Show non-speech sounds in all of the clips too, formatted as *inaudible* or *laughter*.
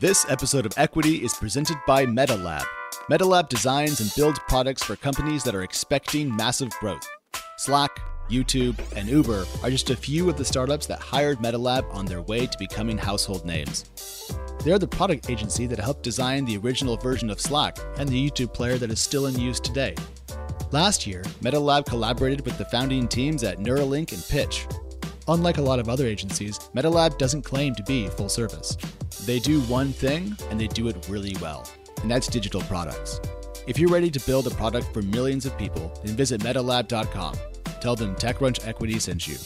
This episode of Equity is presented by MetaLab. MetaLab designs and builds products for companies that are expecting massive growth. Slack, YouTube, and Uber are just a few of the startups that hired MetaLab on their way to becoming household names. They're the product agency that helped design the original version of Slack and the YouTube player that is still in use today. Last year, MetaLab collaborated with the founding teams at Neuralink and Pitch. Unlike a lot of other agencies, MetaLab doesn't claim to be full service. They do one thing, and they do it really well, and that's digital products. If you're ready to build a product for millions of people, then visit metalab.com. Tell them TechCrunch Equity sent you.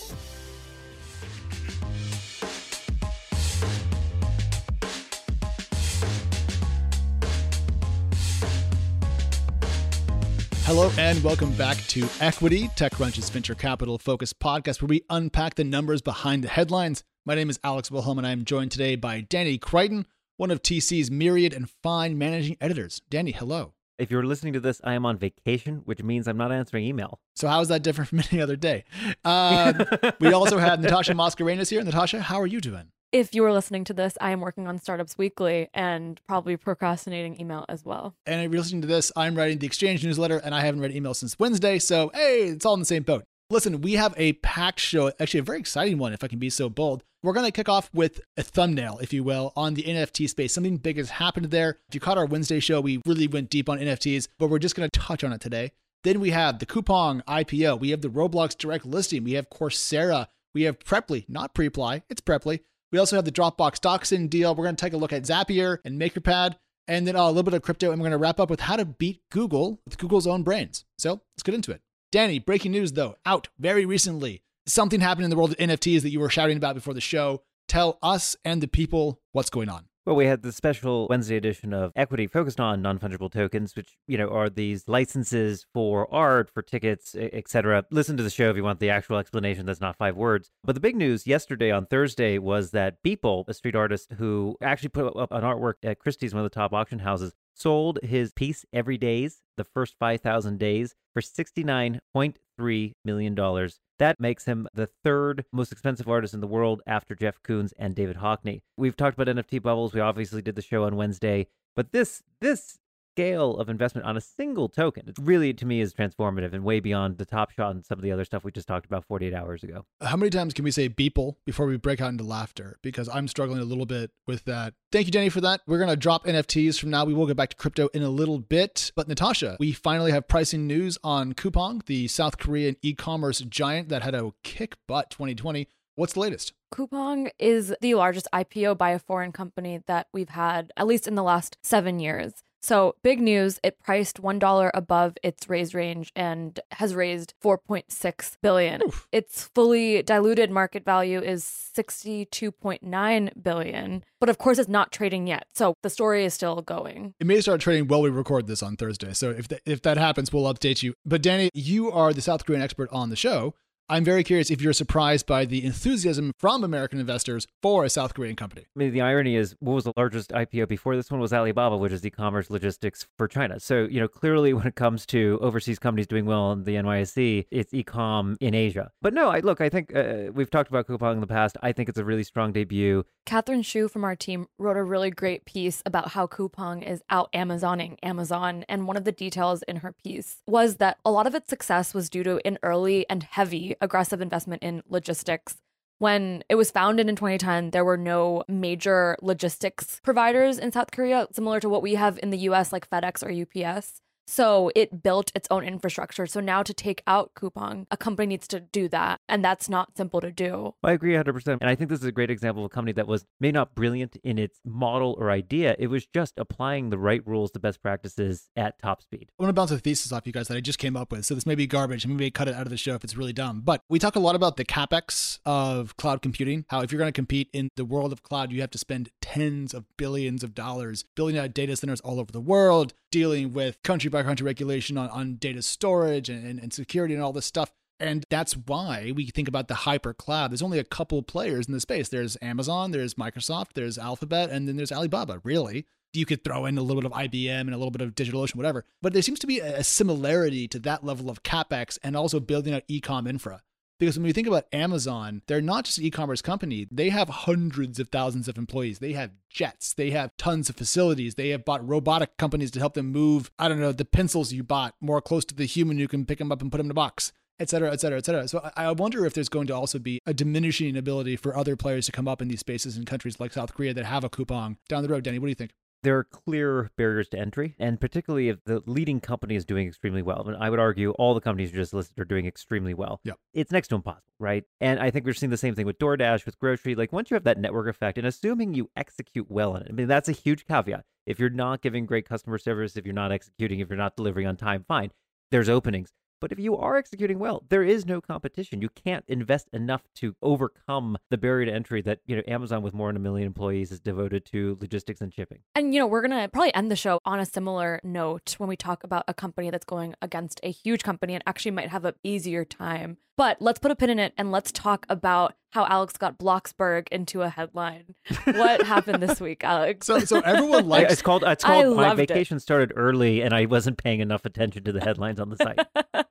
Hello and welcome back to Equity, TechCrunch's venture capital focused podcast where we unpack the numbers behind the headlines. My name is Alex Wilhelm and I'm joined today by Danny Crichton, one of TC's myriad and fine managing editors. Danny, hello. If you're listening to this, I am on vacation, which means I'm not answering email. So how is that different *laughs* from any other day? Um, we also have Natasha Mascarenhas here. Natasha, how are you doing? If you are listening to this, I am working on Startups Weekly and probably procrastinating email as well. And if you're listening to this, I'm writing the Exchange newsletter and I haven't read email since Wednesday. So, hey, it's all in the same boat. Listen, we have a packed show, actually a very exciting one, if I can be so bold. We're going to kick off with a thumbnail, if you will, on the NFT space. Something big has happened there. If you caught our Wednesday show, we really went deep on NFTs, but we're just going to touch on it today. Then we have the Coupang IPO. We have the Roblox direct listing. We have Coursera. We have Preply, not Preply, it's Preply. We also have the Dropbox DocSend deal. We're going to take a look at Zapier and MakerPad, and then uh, a little bit of crypto. And we're going to wrap up with how to beat Google with Google's own brains. So let's get into it. Danny, breaking news though, out very recently. Something happened in the world of NFTs that you were shouting about before the show. Tell us and the people what's going on. Well, we had the special Wednesday edition of Equity focused on non-fungible tokens, which, you know, are these licenses for art, for tickets, etc. Listen to the show if you want the actual explanation that's not five words. But the big news yesterday on Thursday was that Beeple, a street artist who actually put up an artwork at Christie's, one of the top auction houses, sold his piece Everydays, the first 5,000 days, for $69.3 million. That makes him the third most expensive artist in the world after Jeff Koons and David Hockney. We've talked about NFT bubbles. We obviously did the show on Wednesday, but this this scale of investment on a single token, it really to me is transformative and way beyond the top shot and some of the other stuff we just talked about 48 hours ago. How many times can we say beeple before we break out into laughter? Because I'm struggling a little bit with that. Thank you, Jenny, for that. We're going to drop NFTs from now. We will get back to crypto in a little bit. But Natasha, we finally have pricing news on Coupang, the South Korean e commerce giant that had a kick butt 2020. What's the latest? Coupang is the largest IPO by a foreign company that we've had, at least in the last seven years. So, big news, it priced $1 above its raise range and has raised 4.6 billion. Oof. Its fully diluted market value is 62.9 billion, but of course it's not trading yet. So, the story is still going. It may start trading while we record this on Thursday. So if that, if that happens, we'll update you. But Danny, you are the South Korean expert on the show. I'm very curious if you're surprised by the enthusiasm from American investors for a South Korean company. I mean, the irony is, what was the largest IPO before this one was Alibaba, which is e-commerce logistics for China. So, you know, clearly when it comes to overseas companies doing well in the NYSE, it's e-com in Asia. But no, I look, I think uh, we've talked about Coupang in the past. I think it's a really strong debut. Catherine Shu from our team wrote a really great piece about how Coupang is out Amazoning Amazon. And one of the details in her piece was that a lot of its success was due to an early and heavy aggressive investment in logistics. When it was founded in 2010, there were no major logistics providers in South Korea, similar to what we have in the US, like FedEx or UPS. So it built its own infrastructure. So now to take out Coupang, a company needs to do that. And that's not simple to do. I agree 100%. And I think this is a great example of a company that was maybe not brilliant in its model or idea. It was just applying the right rules to best practices at top speed. I want to bounce a thesis off you guys that I just came up with. So this may be garbage. and we may cut it out of the show if it's really dumb. But we talk a lot about the capex of cloud computing. How if you're going to compete in the world of cloud, you have to spend tens of billions of dollars building out data centers all over the world, dealing with country by country regulation on, on data storage and, and, and security and all this stuff. And that's why we think about the hyper cloud. There's only a couple players in the space. There's Amazon, there's Microsoft, there's Alphabet, and then there's Alibaba, really. You could throw in a little bit of IBM and a little bit of DigitalOcean, whatever. But there seems to be a similarity to that level of capex and also building out ecom infra. Because when we think about Amazon, they're not just an e commerce company, they have hundreds of thousands of employees. They have jets, they have tons of facilities, they have bought robotic companies to help them move, I don't know, the pencils you bought more close to the human who can pick them up and put them in a box et cetera, et cetera, et cetera. So I wonder if there's going to also be a diminishing ability for other players to come up in these spaces in countries like South Korea that have a Coupang down the road. Danny, what do you think? There are clear barriers to entry, and particularly if the leading company is doing extremely well. And I would argue all the companies you just listed are doing extremely well. Yeah. It's next to impossible, right? And I think we're seeing the same thing with DoorDash, with grocery. Like once you have that network effect, and assuming you execute well on it, I mean, that's a huge caveat. If you're not giving great customer service, if you're not executing, if you're not delivering on time, fine. There's openings. But if you are executing well, there is no competition. You can't invest enough to overcome the barrier to entry that, you know, Amazon with more than a million employees is devoted to logistics and shipping. And, you know, we're going to probably end the show on a similar note when we talk about a company that's going against a huge company and actually might have an easier time. But let's put a pin in it and let's talk about how Alex got Bloxburg into a headline. What *laughs* happened this week, Alex? So, so everyone *laughs* likes. It's called. It's called. My vacation it. started early, and I wasn't paying enough attention to the headlines on the site.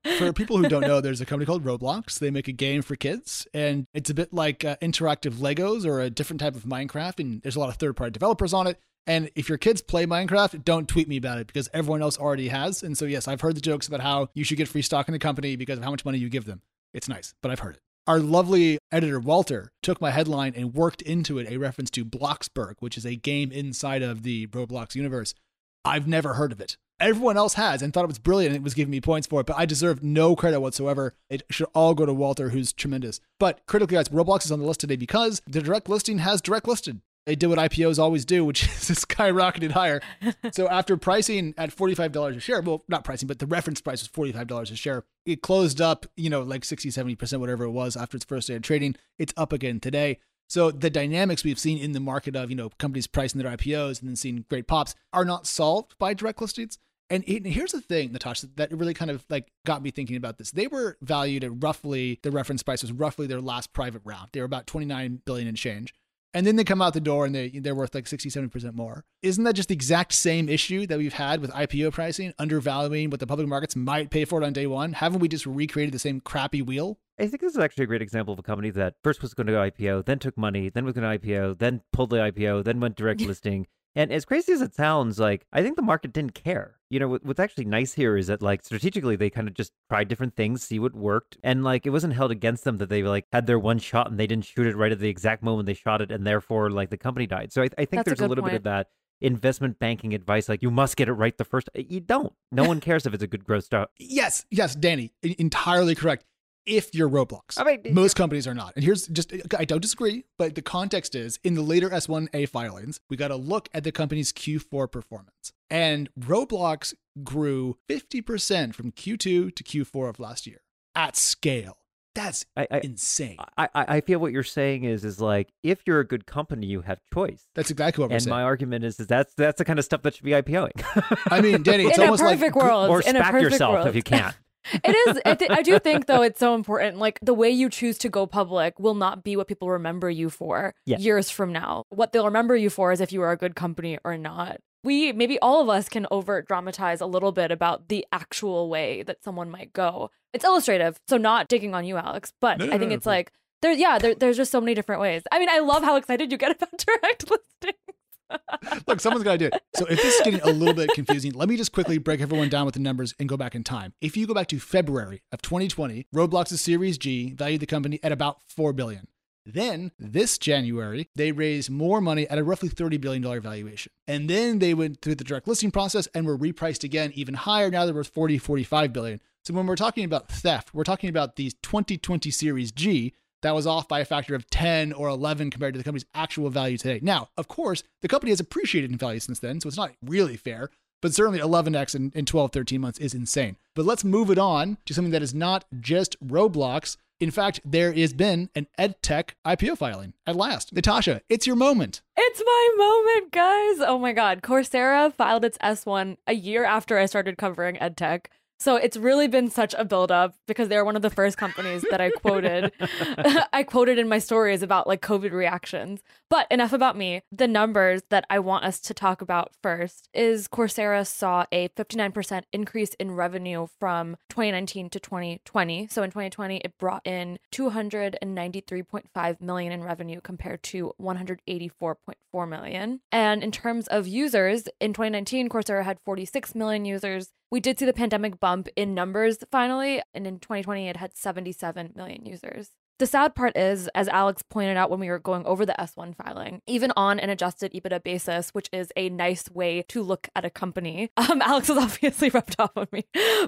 *laughs* for people who don't know, there's a company called Roblox. They make a game for kids, and it's a bit like uh, interactive Legos or a different type of Minecraft. And there's a lot of third-party developers on it. And if your kids play Minecraft, don't tweet me about it because everyone else already has. And so, yes, I've heard the jokes about how you should get free stock in the company because of how much money you give them. It's nice, but I've heard it. Our lovely editor, Walter, took my headline and worked into it a reference to Bloxburg, which is a game inside of the Roblox universe. I've never heard of it. Everyone else has and thought it was brilliant and it was giving me points for it, but I deserve no credit whatsoever. It should all go to Walter, who's tremendous. But critically, guys, Roblox is on the list today because the direct listing has direct listed they did what IPOs always do, which *laughs* is skyrocketed higher. *laughs* so after pricing at $45 a share, well, not pricing, but the reference price was $45 a share. It closed up, you know, like 60, 70%, whatever it was after its first day of trading. It's up again today. So the dynamics we've seen in the market of, you know, companies pricing their IPOs and then seeing great pops are not solved by direct listings. And here's the thing, Natasha, that really kind of like got me thinking about this. They were valued at roughly the reference price was roughly their last private round. They were about 29 billion in change and then they come out the door and they they're worth like 60 70% more. Isn't that just the exact same issue that we've had with ipo pricing undervaluing what the public markets might pay for it on day one? Haven't we just recreated the same crappy wheel? I think this is actually a great example of a company that first was going to go IPO, then took money, then was going to IPO, then pulled the IPO, then went direct *laughs* listing, and as crazy as it sounds, like I think the market didn't care. You know, what's actually nice here is that like strategically they kind of just tried different things, see what worked, and like it wasn't held against them that they like had their one shot and they didn't shoot it right at the exact moment they shot it, and therefore like the company died. So I, I think That's there's a, a little point. bit of that investment banking advice like you must get it right the first you don't no one *laughs* cares if it's a good growth stock yes yes danny entirely correct if you're Roblox. I mean, most companies are not. And here's just, I don't disagree, but the context is in the later S1A filings, we got to look at the company's Q4 performance. And Roblox grew 50% from Q2 to Q4 of last year at scale. That's I, I, insane. I, I feel what you're saying is is like if you're a good company, you have choice. That's exactly what we're and saying. And my argument is is that's that's the kind of stuff that should be IPOing. I mean, Danny, *laughs* it's in almost a perfect like world, or in a SPAC yourself world. if you can't. It is. I, th- I do think though it's so important. Like the way you choose to go public will not be what people remember you for yeah. years from now. What they'll remember you for is if you are a good company or not. We maybe all of us can overt dramatize a little bit about the actual way that someone might go. It's illustrative, so not digging on you, Alex. But No, no, I think no, it's no. like there. Yeah, there, there's just so many different ways. I mean, I love how excited you get *laughs* about direct *laughs* listing. Look, someone's got to do it. So if this is getting a little bit confusing, let me just quickly break everyone down with the numbers and go back in time. If you go back to February of 2020, Roblox's Series G valued the company at about 4 billion. Then this January, they raised more money at a roughly $30 billion valuation. And then they went through the direct listing process and were repriced again even higher. Now they're worth 40, 45 billion. So when we're talking about theft, we're talking about these 2020 Series G that was off by a factor of 10 or 11 compared to the company's actual value today. Now, of course, the company has appreciated in value since then, so it's not really fair, but certainly 11x in, in 12, 13 months is insane. But let's move it on to something that is not just Roblox. In fact, there has been an EdTech IPO filing at last. Natasha, it's your moment. It's my moment, guys. Oh my God. Coursera filed its S1 a year after I started covering EdTech. So it's really been such a buildup because they're one of the first companies that I quoted. *laughs* *laughs* I quoted in my stories about like COVID reactions. But enough about me. The numbers that I want us to talk about first is Coursera saw a 59% increase in revenue from 2019 to 2020. So in 2020, it brought in 293.5 million in revenue compared to 184.4 million. And in terms of users, in 2019, Coursera had 46 million users. We did see the pandemic bump in numbers finally, and in 2020, it had 77 million users. The sad part is, as Alex pointed out when we were going over the S1 filing, even on an adjusted EBITDA basis, which is a nice way to look at a company, *laughs* um, Alex was *laughs* obviously rubbed off on me.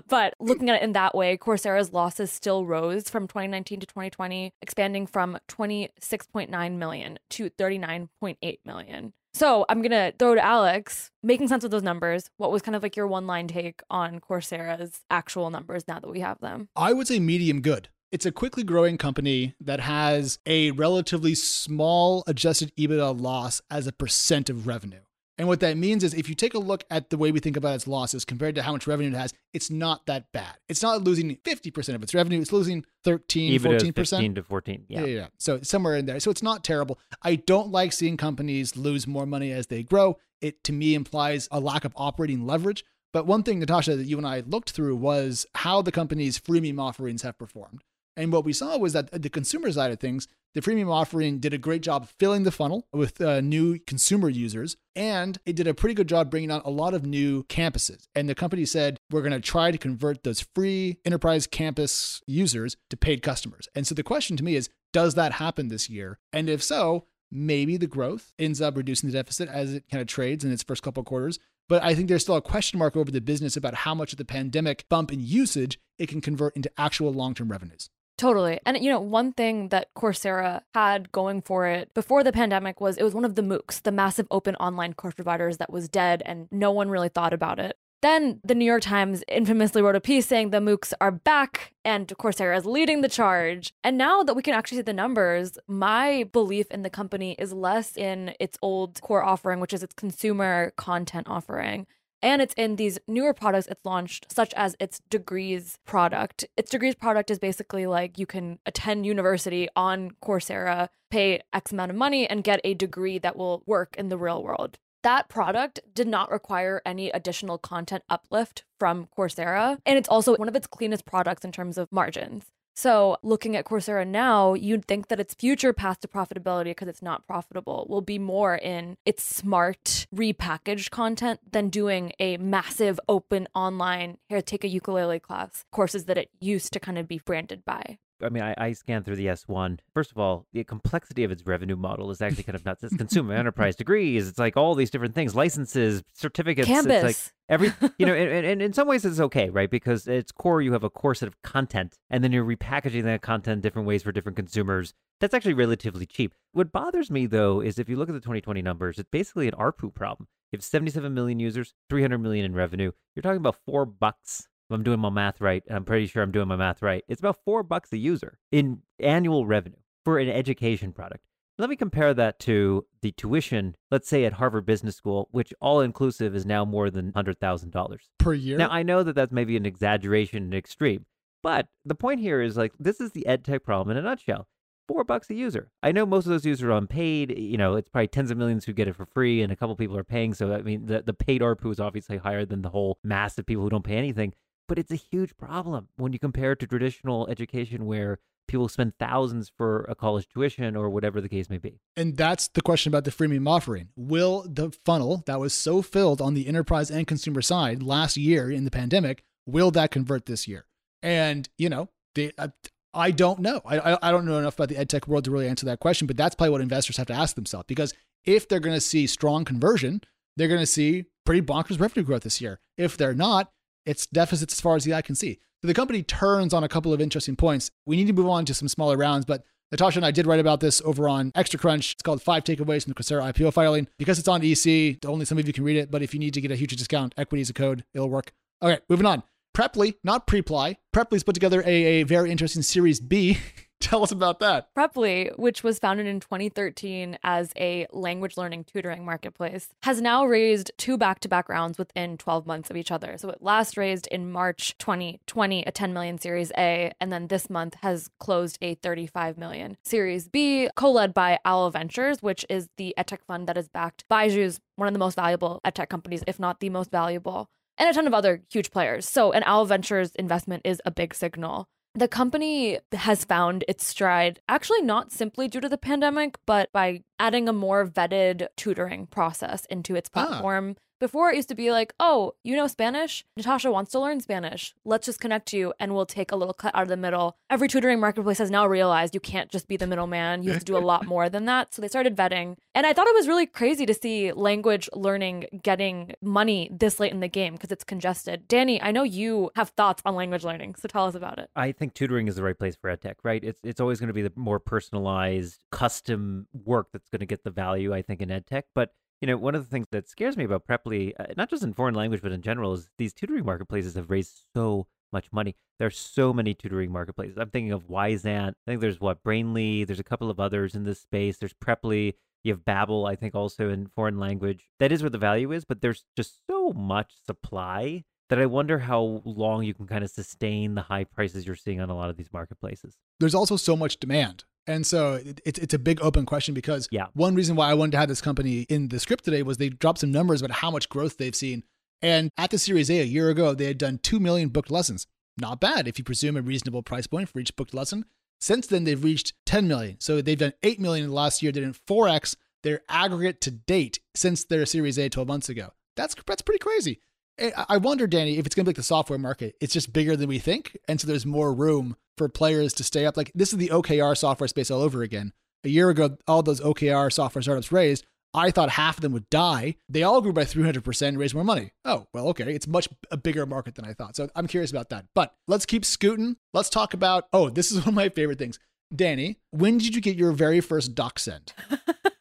But looking at it in that way, Coursera's losses still rose from 2019 to 2020, expanding from 26.9 million to 39.8 million. So I'm gonna throw to Alex, making sense of those numbers. What was kind of like your one line take on Coursera's actual numbers now that we have them? I would say medium good. It's a quickly growing company that has a relatively small adjusted EBITDA loss as a percent of revenue. And what that means is if you take a look at the way we think about its losses compared to how much revenue it has, it's not that bad. It's not losing 50% of its revenue, it's losing 13, EBITDA is 14%. 15 to 14. Yeah. Yeah, yeah, yeah. So somewhere in there. So it's not terrible. I don't like seeing companies lose more money as they grow. It to me implies a lack of operating leverage. But one thing, Natasha, that you and I looked through was how the company's freemium offerings have performed. And what we saw was that the consumer side of things, the freemium offering did a great job filling the funnel with uh, new consumer users, and it did a pretty good job bringing on a lot of new campuses. And the company said, we're going to try to convert those free enterprise campus users to paid customers. And so the question to me is, does that happen this year? And if so, maybe the growth ends up reducing the deficit as it kind of trades in its first couple quarters. But I think there's still a question mark over the business about how much of the pandemic bump in usage it can convert into actual long term revenues. Totally. And, you know, one thing that Coursera had going for it before the pandemic was it was one of the MOOCs, the massive open online course providers that was dead and no one really thought about it. Then the New York Times infamously wrote a piece saying the MOOCs are back and Coursera is leading the charge. And now that we can actually see the numbers, my belief in the company is less in its old core offering, which is its consumer content offering and it's in these newer products it's launched such as its degrees product its degrees product is basically like you can attend university on coursera pay x amount of money and get a degree that will work in the real world that product did not require any additional content uplift from Coursera. And it's also one of its cleanest products in terms of margins. So, looking at Coursera now, you'd think that its future path to profitability, because it's not profitable, will be more in its smart repackaged content than doing a massive open online, here, take a ukulele class courses that it used to kind of be branded by. I mean, I, I scanned through the S1. First of all, the complexity of its revenue model is actually kind of nuts. It's consumer *laughs* enterprise degrees. It's like all these different things, licenses, certificates. Canvas. It's like every, *laughs* you know, and, and in some ways it's okay, right? Because at its core, you have a core set of content, and then you're repackaging that content different ways for different consumers. That's actually relatively cheap. What bothers me though is if you look at the 2020 numbers, it's basically an ARPU problem. You have 77 million users, 300 million in revenue. You're talking about four bucks I'm doing my math right, and I'm pretty sure I'm doing my math right, it's about four bucks a user in annual revenue for an education product. Let me compare that to the tuition, let's say at Harvard Business School, which all inclusive is now more than $100,000 per year. Now, I know that that's maybe an exaggeration and extreme, but the point here is like this is the ed tech problem in a nutshell. Four bucks a user. I know most of those users are unpaid. You know, it's probably tens of millions who get it for free, and a couple people are paying. So, I mean, the, the paid ARPU is obviously higher than the whole mass of people who don't pay anything but it's a huge problem when you compare it to traditional education where people spend thousands for a college tuition or whatever the case may be. And that's the question about the freemium offering. Will the funnel that was so filled on the enterprise and consumer side last year in the pandemic, will that convert this year? And, you know, uh, I don't know. I, I don't know enough about the edtech world to really answer that question, but that's probably what investors have to ask themselves because if they're going to see strong conversion, they're going to see pretty bonkers revenue growth this year. If they're not, it's deficits as far as the eye can see. So the company turns on a couple of interesting points. We need to move on to some smaller rounds, but Natasha and I did write about this over on Extra Crunch. It's called Five Takeaways from the Coursera IPO Filing. Because it's on EC, only some of you can read it, but if you need to get a huge discount, equity is a code, it'll work. Okay, moving on. Preply, not Preply. Preply's put together a, a very interesting Series B *laughs* Tell us about that. Preply, which was founded in 2013 as a language learning tutoring marketplace, has now raised two back to back rounds within 12 months of each other. So it last raised in March 2020 a 10 million Series A, and then this month has closed a 35 million Series B, co led by Owl Ventures, which is the edtech fund that is backed by one of the most valuable edtech companies, if not the most valuable and a ton of other huge players. So, an Owl Ventures investment is a big signal. The company has found its stride actually not simply due to the pandemic, but by adding a more vetted tutoring process into its Ah. Before it used to be like, oh, you know Spanish? Natasha wants to learn Spanish. Let's just connect you and we'll take a little cut out of the middle. Every tutoring marketplace has now realized you can't just be the middleman. You have to do a *laughs* lot more than that. So they started vetting. And I thought it was really crazy to see language learning getting money this late in the game because it's congested. Danny, I know you have thoughts on language learning. So tell us about it. I think tutoring is the right place for edtech, right? It's it's always going to be the more personalized, custom work that's going to get the value, I think, in edtech. But you know, one of the things that scares me about Preply, uh, not just in foreign language but in general, is these tutoring marketplaces have raised so much money. There are so many tutoring marketplaces. I'm thinking of Wyzant. I think there's what Brainly. There's a couple of others in this space. There's Preply. You have Babbel, I think, also in foreign language. That is where the value is, but there's just so much supply that I wonder how long you can kind of sustain the high prices you're seeing on a lot of these marketplaces. There's also so much demand. And so it, it's it's a big open question because Yeah. one reason why I wanted to have this company in the script today was they dropped some numbers about how much growth they've seen. And at the Series A a year ago, they had done 2 million booked lessons. Not bad if you presume a reasonable price point for each booked lesson. Since then, they've reached 10 million. So they've done 8 million in the last year. They did 4x their aggregate to date since their Series A 12 months ago. That's that's pretty crazy. Eh, I I wonder, Danny, if it's going to be like the software market. It's just bigger than we think, and so there's more room for players to stay up. Like this is the OKR software space all over again. A year ago, all those OKR software startups raised. I thought half of them would die. They all grew by 300% and raised more money. Oh, well, okay. It's much a bigger market than I thought. So I'm curious about that. But let's keep scooting. Let's talk about, oh, this is *laughs* one of my favorite things. Danny, when did you get your very first doc send? *laughs*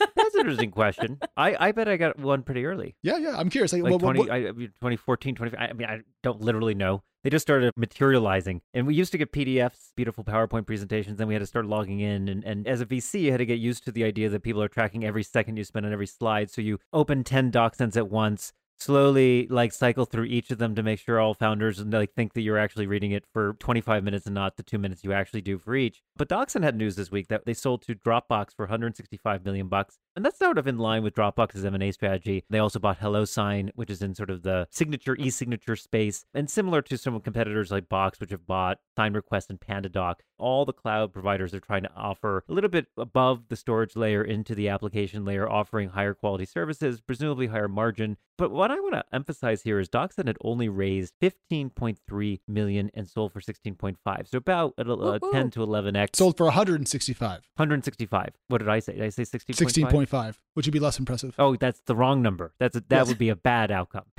Interesting question. I, I bet I got one pretty early. Yeah, yeah. I'm curious. Like, Like what- what- 20, what- I, I 2014, 20, I mean, I don't literally know. They just started materializing. And we used to get PDFs, beautiful PowerPoint presentations, and we had to start logging in. And, and as a VC, you had to get used to the idea that people are tracking every second you spend on every slide. So you open 10 DocSends at once, slowly like cycle through each of them to make sure all founders like think that you're actually reading it for 25 minutes and not the two minutes you actually do for each. But DocSend had news this week that they sold to Dropbox for 165 million bucks. And that's sort of in line with Dropbox's M&A strategy. They also bought HelloSign, which is in sort of the signature e-signature space, and similar to some competitors like Box, which have bought SignRequest and PandaDoc. All the cloud providers are trying to offer a little bit above the storage layer into the application layer, offering higher quality services, presumably higher margin. But what I want to emphasize here is DocSend had only raised 15.3 million and sold for 16.5, so about a, a 10 to 11x. sold for 165, 165. What did I say? Did I say 16.5? 16.5, which would be less impressive. Oh, that's the wrong number. That's a, that Yes. would be a bad outcome. *laughs*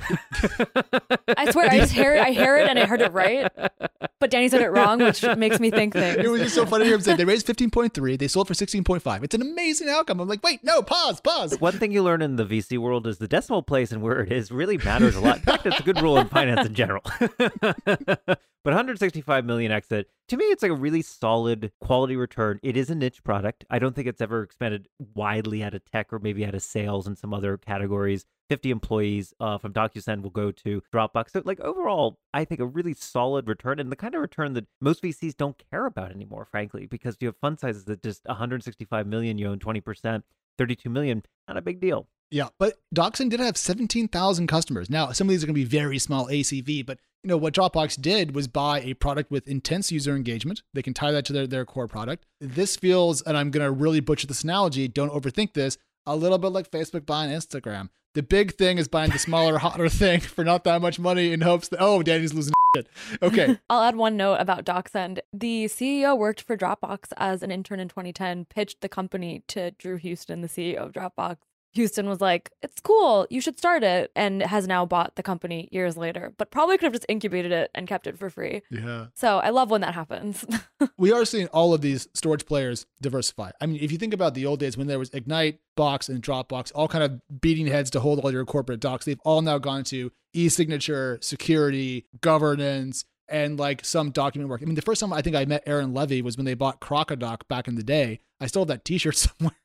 I swear, I just hear it, I hear it and I heard it right, *laughs* but Danny said it wrong, which makes me think things. It was just so funny to hear him say they raised 15.3, they sold for 16.5. It's an amazing outcome. I'm like, wait, no, pause, pause. One thing you learn in the VC world is the decimal place and where it is really matters a lot. In fact, it's a good rule in finance in general. *laughs* but 165 million exit, to me, it's like a really solid quality return. It is a niche product. I don't think it's ever expanded widely out of tech or maybe out of sales and some other categories. 50 employees uh, from DocSend will go to Dropbox. So, like, overall, I think a really solid return and the kind of return that most VCs don't care about anymore, frankly, because you have fund sizes that just 165 million, you own 20%, 32 million, not a big deal. Yeah, but DocSend did have 17,000 customers. Now, some of these are going to be very small ACV, but you know what Dropbox did was buy a product with intense user engagement. They can tie that to their, their core product. This feels, and I'm going to really butcher this analogy, don't overthink this, a little bit like Facebook buying Instagram. The big thing is buying the smaller, hotter thing for not that much money in hopes that, oh, Danny's losing *laughs* shit. Okay. *laughs* I'll add one note about DocSend. The CEO worked for Dropbox as an intern in 2010, pitched the company to Drew Houston, the CEO of Dropbox. Houston was like, It's cool, you should start it, and has now bought the company years later, but probably could have just incubated it and kept it for free. Yeah. So I love when that happens. *laughs* we are seeing all of these storage players diversify. I mean, if you think about the old days when there was Egnyte, Box, and Dropbox, all kind of beating heads to hold all your corporate docs, they've all now gone to e-signature, security, governance, and like some document work. I mean, the first time I think I met Aaron Levie was when they bought Crocodoc back in the day. I still have that T-shirt *laughs* somewhere.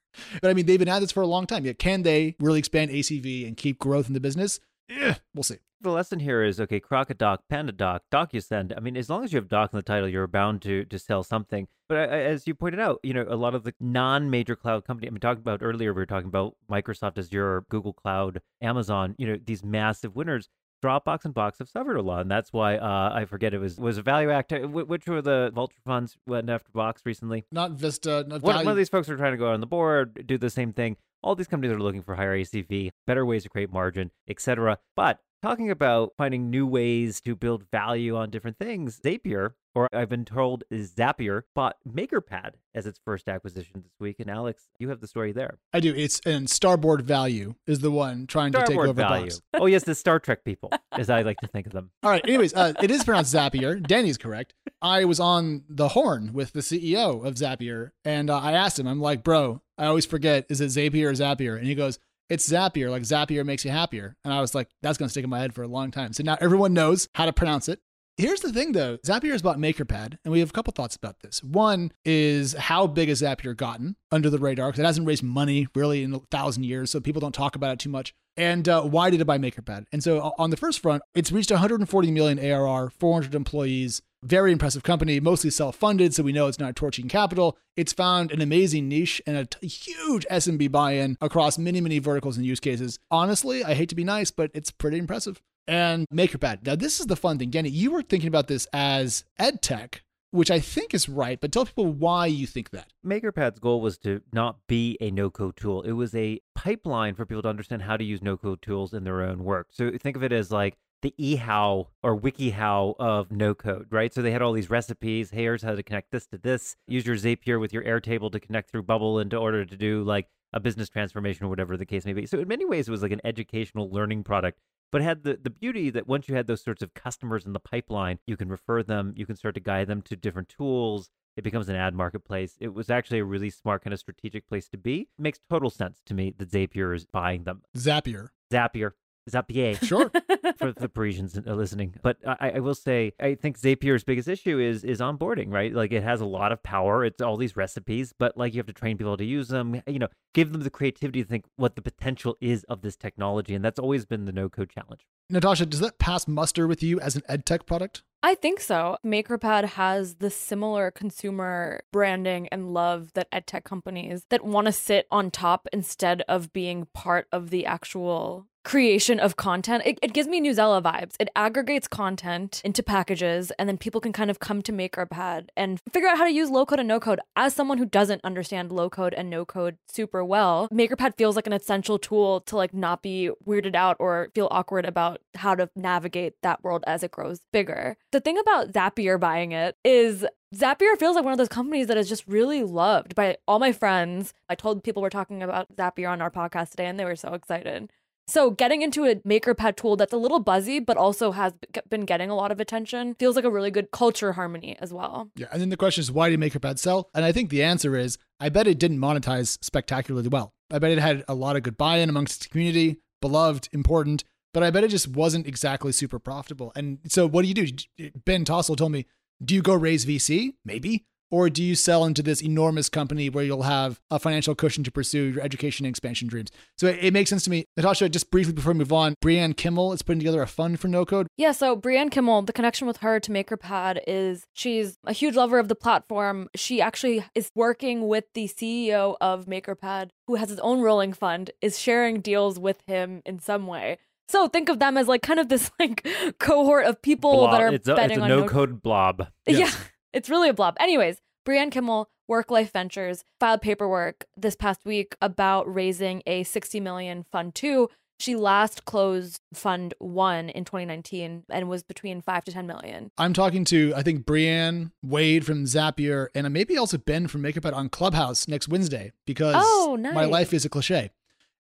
But I mean, they've been at this for a long time. Yet, can they really expand ACV and keep growth in the business? Yeah, we'll see. The lesson here is okay, Crocodoc, PandaDoc, DocuSend. I mean, as long as you have Doc in the title, you're bound to to sell something. But as you pointed out, you know, a lot of the non-major cloud company. I mean, talking about earlier, we were talking about Microsoft Azure, Google Cloud, Amazon. You know, these massive winners. Dropbox and Box have suffered a lot, and that's why uh, I forget it was was a ValueAct. Which were the vulture funds went after Box recently? Not Vista. Not one, one of these folks are trying to go on the board, do the same thing. All these companies are looking for higher ACV, better ways to create margin, etc. But talking about finding new ways to build value on different things, Zapier, or I've been told is Zapier, bought MakerPad as its first acquisition this week. And Alex, you have the story there. I do. It's and Starboard Value is the one trying Starboard to take over value. Box. oh yes, the Star Trek people, as I like to think of them. *laughs* All right. Anyways, uh, it is pronounced Zapier. Danny's correct. I was on the horn with the CEO of Zapier, and uh, I asked him, I'm like, bro, I always forget, is it Zapier or Zapier? And he goes, it's Zapier, like Zapier makes you happier. And I was like, that's going to stick in my head for a long time. So now everyone knows how to pronounce it. Here's the thing though Zapier has bought MakerPad, and we have a couple thoughts about this. One is how big has Zapier gotten under the radar? Because it hasn't raised money really in a thousand years, so people don't talk about it too much. And uh, why did it buy MakerPad? And so on the first front, it's reached 140 million ARR, 400 employees, very impressive company, mostly self funded, so we know it's not torching capital. It's found an amazing niche and a t- huge SMB buy in across many, many verticals and use cases. Honestly, I hate to be nice, but it's pretty impressive. And MakerPad. Now, this is the fun thing. Danny, you were thinking about this as ed tech, which I think is right, but tell people why you think that. MakerPad's goal was to not be a no code tool. It was a pipeline for people to understand how to use no code tools in their own work. So think of it as like the eHow or WikiHow of no code, right? So they had all these recipes. Hey, here's how to connect this to this. Use your Zapier with your Airtable to connect through Bubble in order to do like a business transformation or whatever the case may be. So in many ways, it was like an educational learning product, but had the, the beauty that once you had those sorts of customers in the pipeline, you can refer them, you can start to guide them to different tools. It becomes an ad marketplace. It was actually a really smart kind of strategic place to be. It makes total sense to me that Zapier is buying them. Zapier. Zapier. Zapier Sure. for the Parisians listening. But I, I will say, I think Zapier's biggest issue is is onboarding, right? Like it has a lot of power. It's all these recipes, but like you have to train people to use them. You know, give them the creativity to think what the potential is of this technology, and that's always been the no code challenge. Natasha, does that pass muster with you as an ed tech product? I think so. MakerPad has the similar consumer branding and love that edtech companies that want to sit on top instead of being part of the actual creation of content. It, it gives me Newsella vibes. It aggregates content into packages, and then people can kind of come to MakerPad and figure out how to use low code and no code. As someone who doesn't understand low code and no code super well, MakerPad feels like an essential tool to like not be weirded out or feel awkward about how to navigate that world as it grows bigger. The thing about Zapier buying it is Zapier feels like one of those companies that is just really loved by all my friends. I told people we're talking about Zapier on our podcast today, and they were so excited. So getting into a MakerPad tool that's a little buzzy, but also has been getting a lot of attention, feels like a really good culture harmony as well. Yeah. And then the question is, why did MakerPad sell? And I think the answer is, I bet it didn't monetize spectacularly well. I bet it had a lot of good buy in amongst its community, beloved, important, but I bet it just wasn't exactly super profitable. And so what do you do? Ben Tossell told me, do you go raise VC? Maybe. Or do you sell into this enormous company where you'll have a financial cushion to pursue your education and expansion dreams? So it, it makes sense to me. Natasha, just briefly before we move on, Brianne Kimmel is putting together a fund for no code. Yeah, so Brianne Kimmel, the connection with her to MakerPad is she's a huge lover of the platform. She actually is working with the CEO of MakerPad, who has his own rolling fund, is sharing deals with him in some way. So think of them as like kind of this *laughs* like cohort of people blob. that are it's a, betting it's a on no code blob. *laughs* Yes. Yeah, it's really a blob. Anyways, Brianne Kimmel, Work Life Ventures, filed paperwork this past week about raising a 60 million fund two. She last closed fund one in 2019 and was between five to 10 million. I'm talking to, I think, Brianne, Wade from Zapier, and maybe also Ben from Makeup MakerPad on Clubhouse next Wednesday because Oh, my life is a cliche.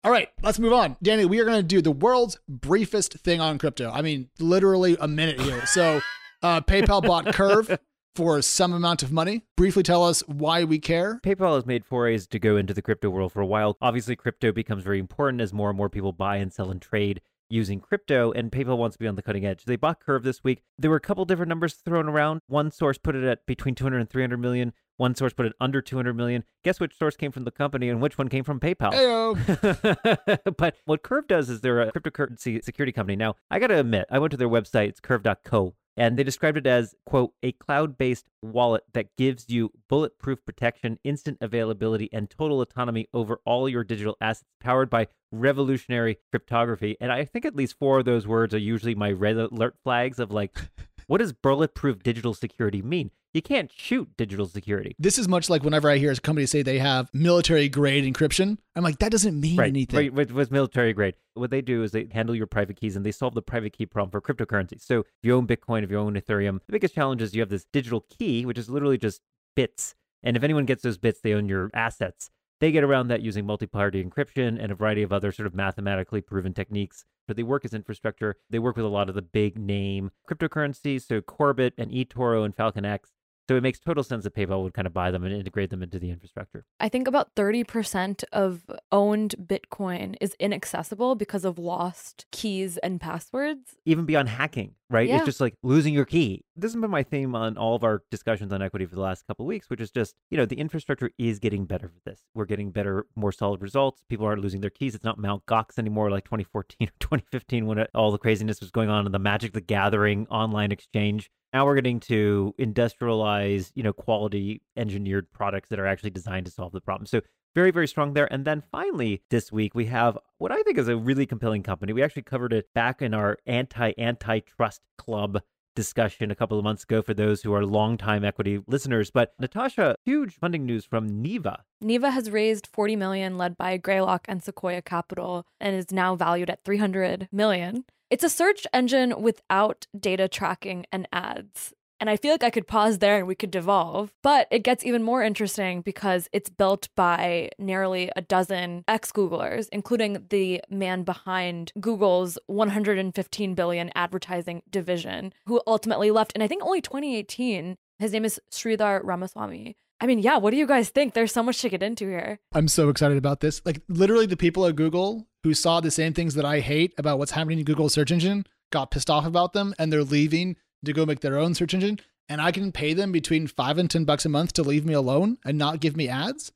All right, let's move on. Danny, we are going to do the world's briefest thing on crypto. I mean, literally a minute here. So, uh, PayPal bought Curv *laughs* for some amount of money. Briefly tell us why we care. PayPal has made forays to go into the crypto world for a while. Obviously, crypto becomes very important as more and more people buy and sell and trade using crypto, and PayPal wants to be on the cutting edge. They bought Curv this week. There were a couple different numbers thrown around. One source put it at between 200 and 300 million. One source put it under 200 million. Guess which source came from the company and which one came from PayPal? Heyo. *laughs* but what Curv does is they're a cryptocurrency security company. Now, I got to admit, I went to their website, it's curv.co, and they described it as, quote, a cloud based wallet that gives you bulletproof protection, instant availability, and total autonomy over all your digital assets powered by revolutionary cryptography. And I think at least four of those words are usually my red alert flags of like, *laughs* what does bulletproof digital security mean? You can't shoot digital security. This is much like whenever I hear a company say they have military grade encryption. I'm like, that doesn't mean right, anything. Right, with, with military grade. What they do is they handle your private keys and they solve the private key problem for cryptocurrency. So if you own Bitcoin, if you own Ethereum, the biggest challenge is you have this digital key, which is literally just bits. And if anyone gets those bits, they own your assets. They get around that using multi-party encryption and a variety of other sort of mathematically proven techniques. But they work as infrastructure. They work with a lot of the big name cryptocurrencies, so Korbit and eToro and FalconX. So it makes total sense that PayPal would kind of buy them and integrate them into the infrastructure. I think about 30% of owned Bitcoin is inaccessible because of lost keys and passwords. Even beyond hacking, right? Yeah. It's just like losing your key. This has been my theme on all of our discussions on equity for the last couple of weeks, which is just, you know, the infrastructure is getting better for this. We're getting better, more solid results. People aren't losing their keys. It's not Mount Gox anymore like 2014 *laughs* or 2015 when it, all the craziness was going on in the Magic the Gathering online exchange. Now we're getting to industrialize, you know, quality engineered products that are actually designed to solve the problem. So very, very strong there. And then finally, this week, we have what I think is a really compelling company. We actually covered it back in our anti antitrust club discussion a couple of months ago for those who are longtime equity listeners. But Natasha, huge funding news from Neeva. Neeva has raised 40 million led by Greylock and Sequoia Capital and is now valued at 300 million. It's a search engine without data tracking and ads. And I feel like I could pause there and we could devolve. But it gets even more interesting because it's built by nearly a dozen ex Googlers, including the man behind Google's 115 billion advertising division, who ultimately left in I think only 2018. His name is Sridhar Ramaswamy. I mean, yeah, what do you guys think? There's so much to get into here. I'm so excited about this. Like literally the people at Google who saw the same things that I hate about what's happening in Google's search engine got pissed off about them and they're leaving to go make their own search engine and I can pay them between 5 and 10 bucks a month to leave me alone and not give me ads.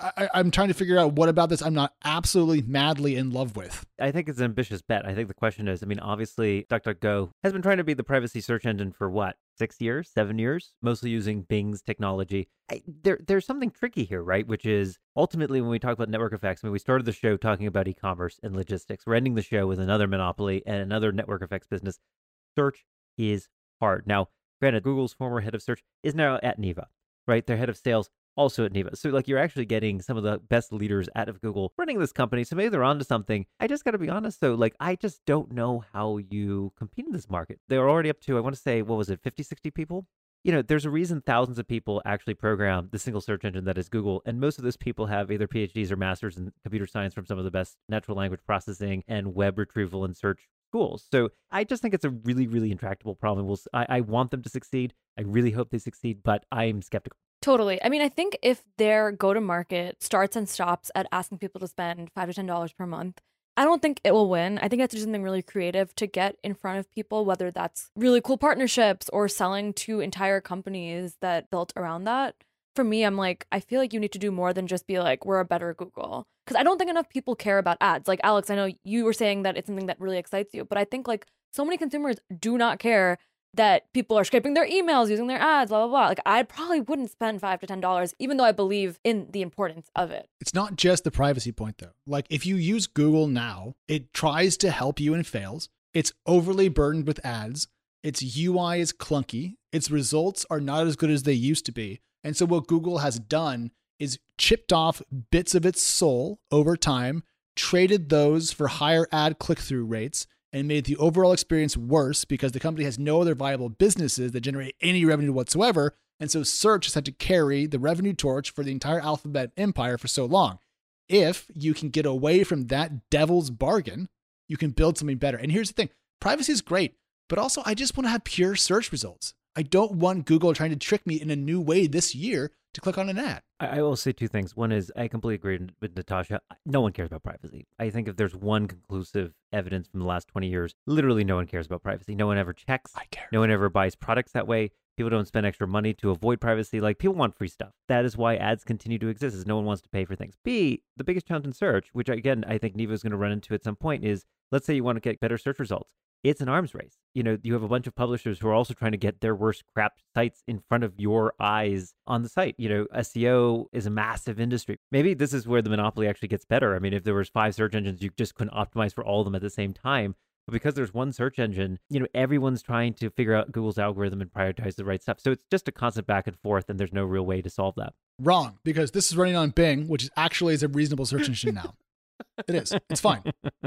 I, I'm trying to figure out what about this I'm not absolutely madly in love with. I think it's an ambitious bet. I think the question is I mean, obviously, DuckDuckGo has been trying to be the privacy search engine for what, six years, seven years, mostly using Bing's technology. I, there, there's something tricky here, right? Which is ultimately when we talk about network effects, I mean, we started the show talking about e commerce and logistics. We're ending the show with another monopoly and another network effects business. Search is hard. Now, granted, Google's former head of search is now at Neeva, right? Their head of sales also at Neeva. So like you're actually getting some of the best leaders out of Google running this company. So maybe they're onto something. I just got to be honest though, like I just don't know how you compete in this market. They're already up to I want to say what was it, 50 60 people? You know, there's a reason thousands of people actually program the single search engine that is Google, and most of those people have either PhDs or masters in computer science from some of the best natural language processing and web retrieval and search schools. So I just think it's a really, really intractable problem. We'll, I, I want them to succeed. I really hope they succeed, but I'm skeptical. Totally. I mean, I think if their go to market starts and stops at asking people to spend five to ten dollars per month, I don't think it will win. I think that's just something really creative to get in front of people, whether that's really cool partnerships or selling to entire companies that built around that. For me, I'm like, I feel like you need to do more than just be like, we're a better Google. Because I don't think enough people care about ads. Like, Alex, I know you were saying that it's something that really excites you, but I think like so many consumers do not care that people are scraping their emails using their ads, blah, blah, blah. Like, I probably wouldn't spend five to $10, even though I believe in the importance of it. It's not just the privacy point, though. Like, if you use Google now, it tries to help you and fails. It's overly burdened with ads. Its UI is clunky. Its results are not as good as they used to be. And so, what Google has done is chipped off bits of its soul over time, traded those for higher ad click through rates, and made the overall experience worse because the company has no other viable businesses that generate any revenue whatsoever. And so search has had to carry the revenue torch for the entire alphabet empire for so long. If you can get away from that devil's bargain, you can build something better. And here's the thing privacy is great, but also I just want to have pure search results. I don't want Google trying to trick me in a new way this year to click on an ad. I, will say two things. One is I completely agree with Natasha. No one cares about privacy. I think if there's one conclusive evidence from the last 20 years, literally no one cares about privacy. No one ever checks. I care. No one ever buys products that way. People don't spend extra money to avoid privacy. Like people want free stuff. That is why ads continue to exist, is no one wants to pay for things. B, the biggest challenge in search, which again I think Neeva is going to run into at some point, is let's say you want to get better search results. It's an arms race. You know, you have a bunch of publishers who are also trying to get their worst crap sites in front of your eyes on the site. You know, SEO is a massive industry. Maybe this is where the monopoly actually gets better. I mean, if there was five search engines, you just couldn't optimize for all of them at the same time. But because there's one search engine, you know, everyone's trying to figure out Google's algorithm and prioritize the right stuff. So it's just a constant back and forth, and there's no real way to solve that. Wrong, because this is running on Bing, which actually is a reasonable search engine now. It is. It's fine.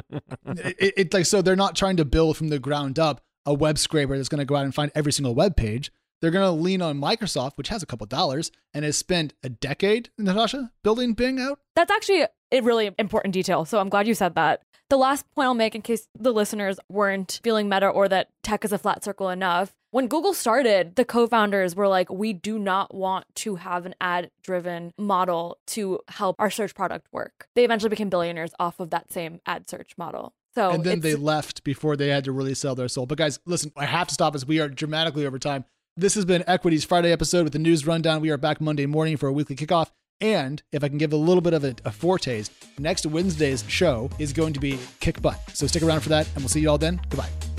It, it, it, like so they're not trying to build from the ground up a web scraper that's going to go out and find every single web page. They're going to lean on Microsoft, which has a couple dollars and has spent a decade, Natasha, building Bing out. That's actually a really important detail. So I'm glad you said that. The last point I'll make, in case the listeners weren't feeling meta or that tech is a flat circle enough, when Google started, the co founders were like, we do not want to have an ad driven model to help our search product work. They eventually became billionaires off of that same ad search model. So and then they left before they had to really sell their soul. But guys, listen, I have to stop as we are dramatically over time. This has been Equity's Friday episode with the news rundown. We are back Monday morning for a weekly kickoff. And if I can give a little bit of a, a foretaste, next Wednesday's show is going to be kick butt. So stick around for that, and we'll see you all then. Goodbye.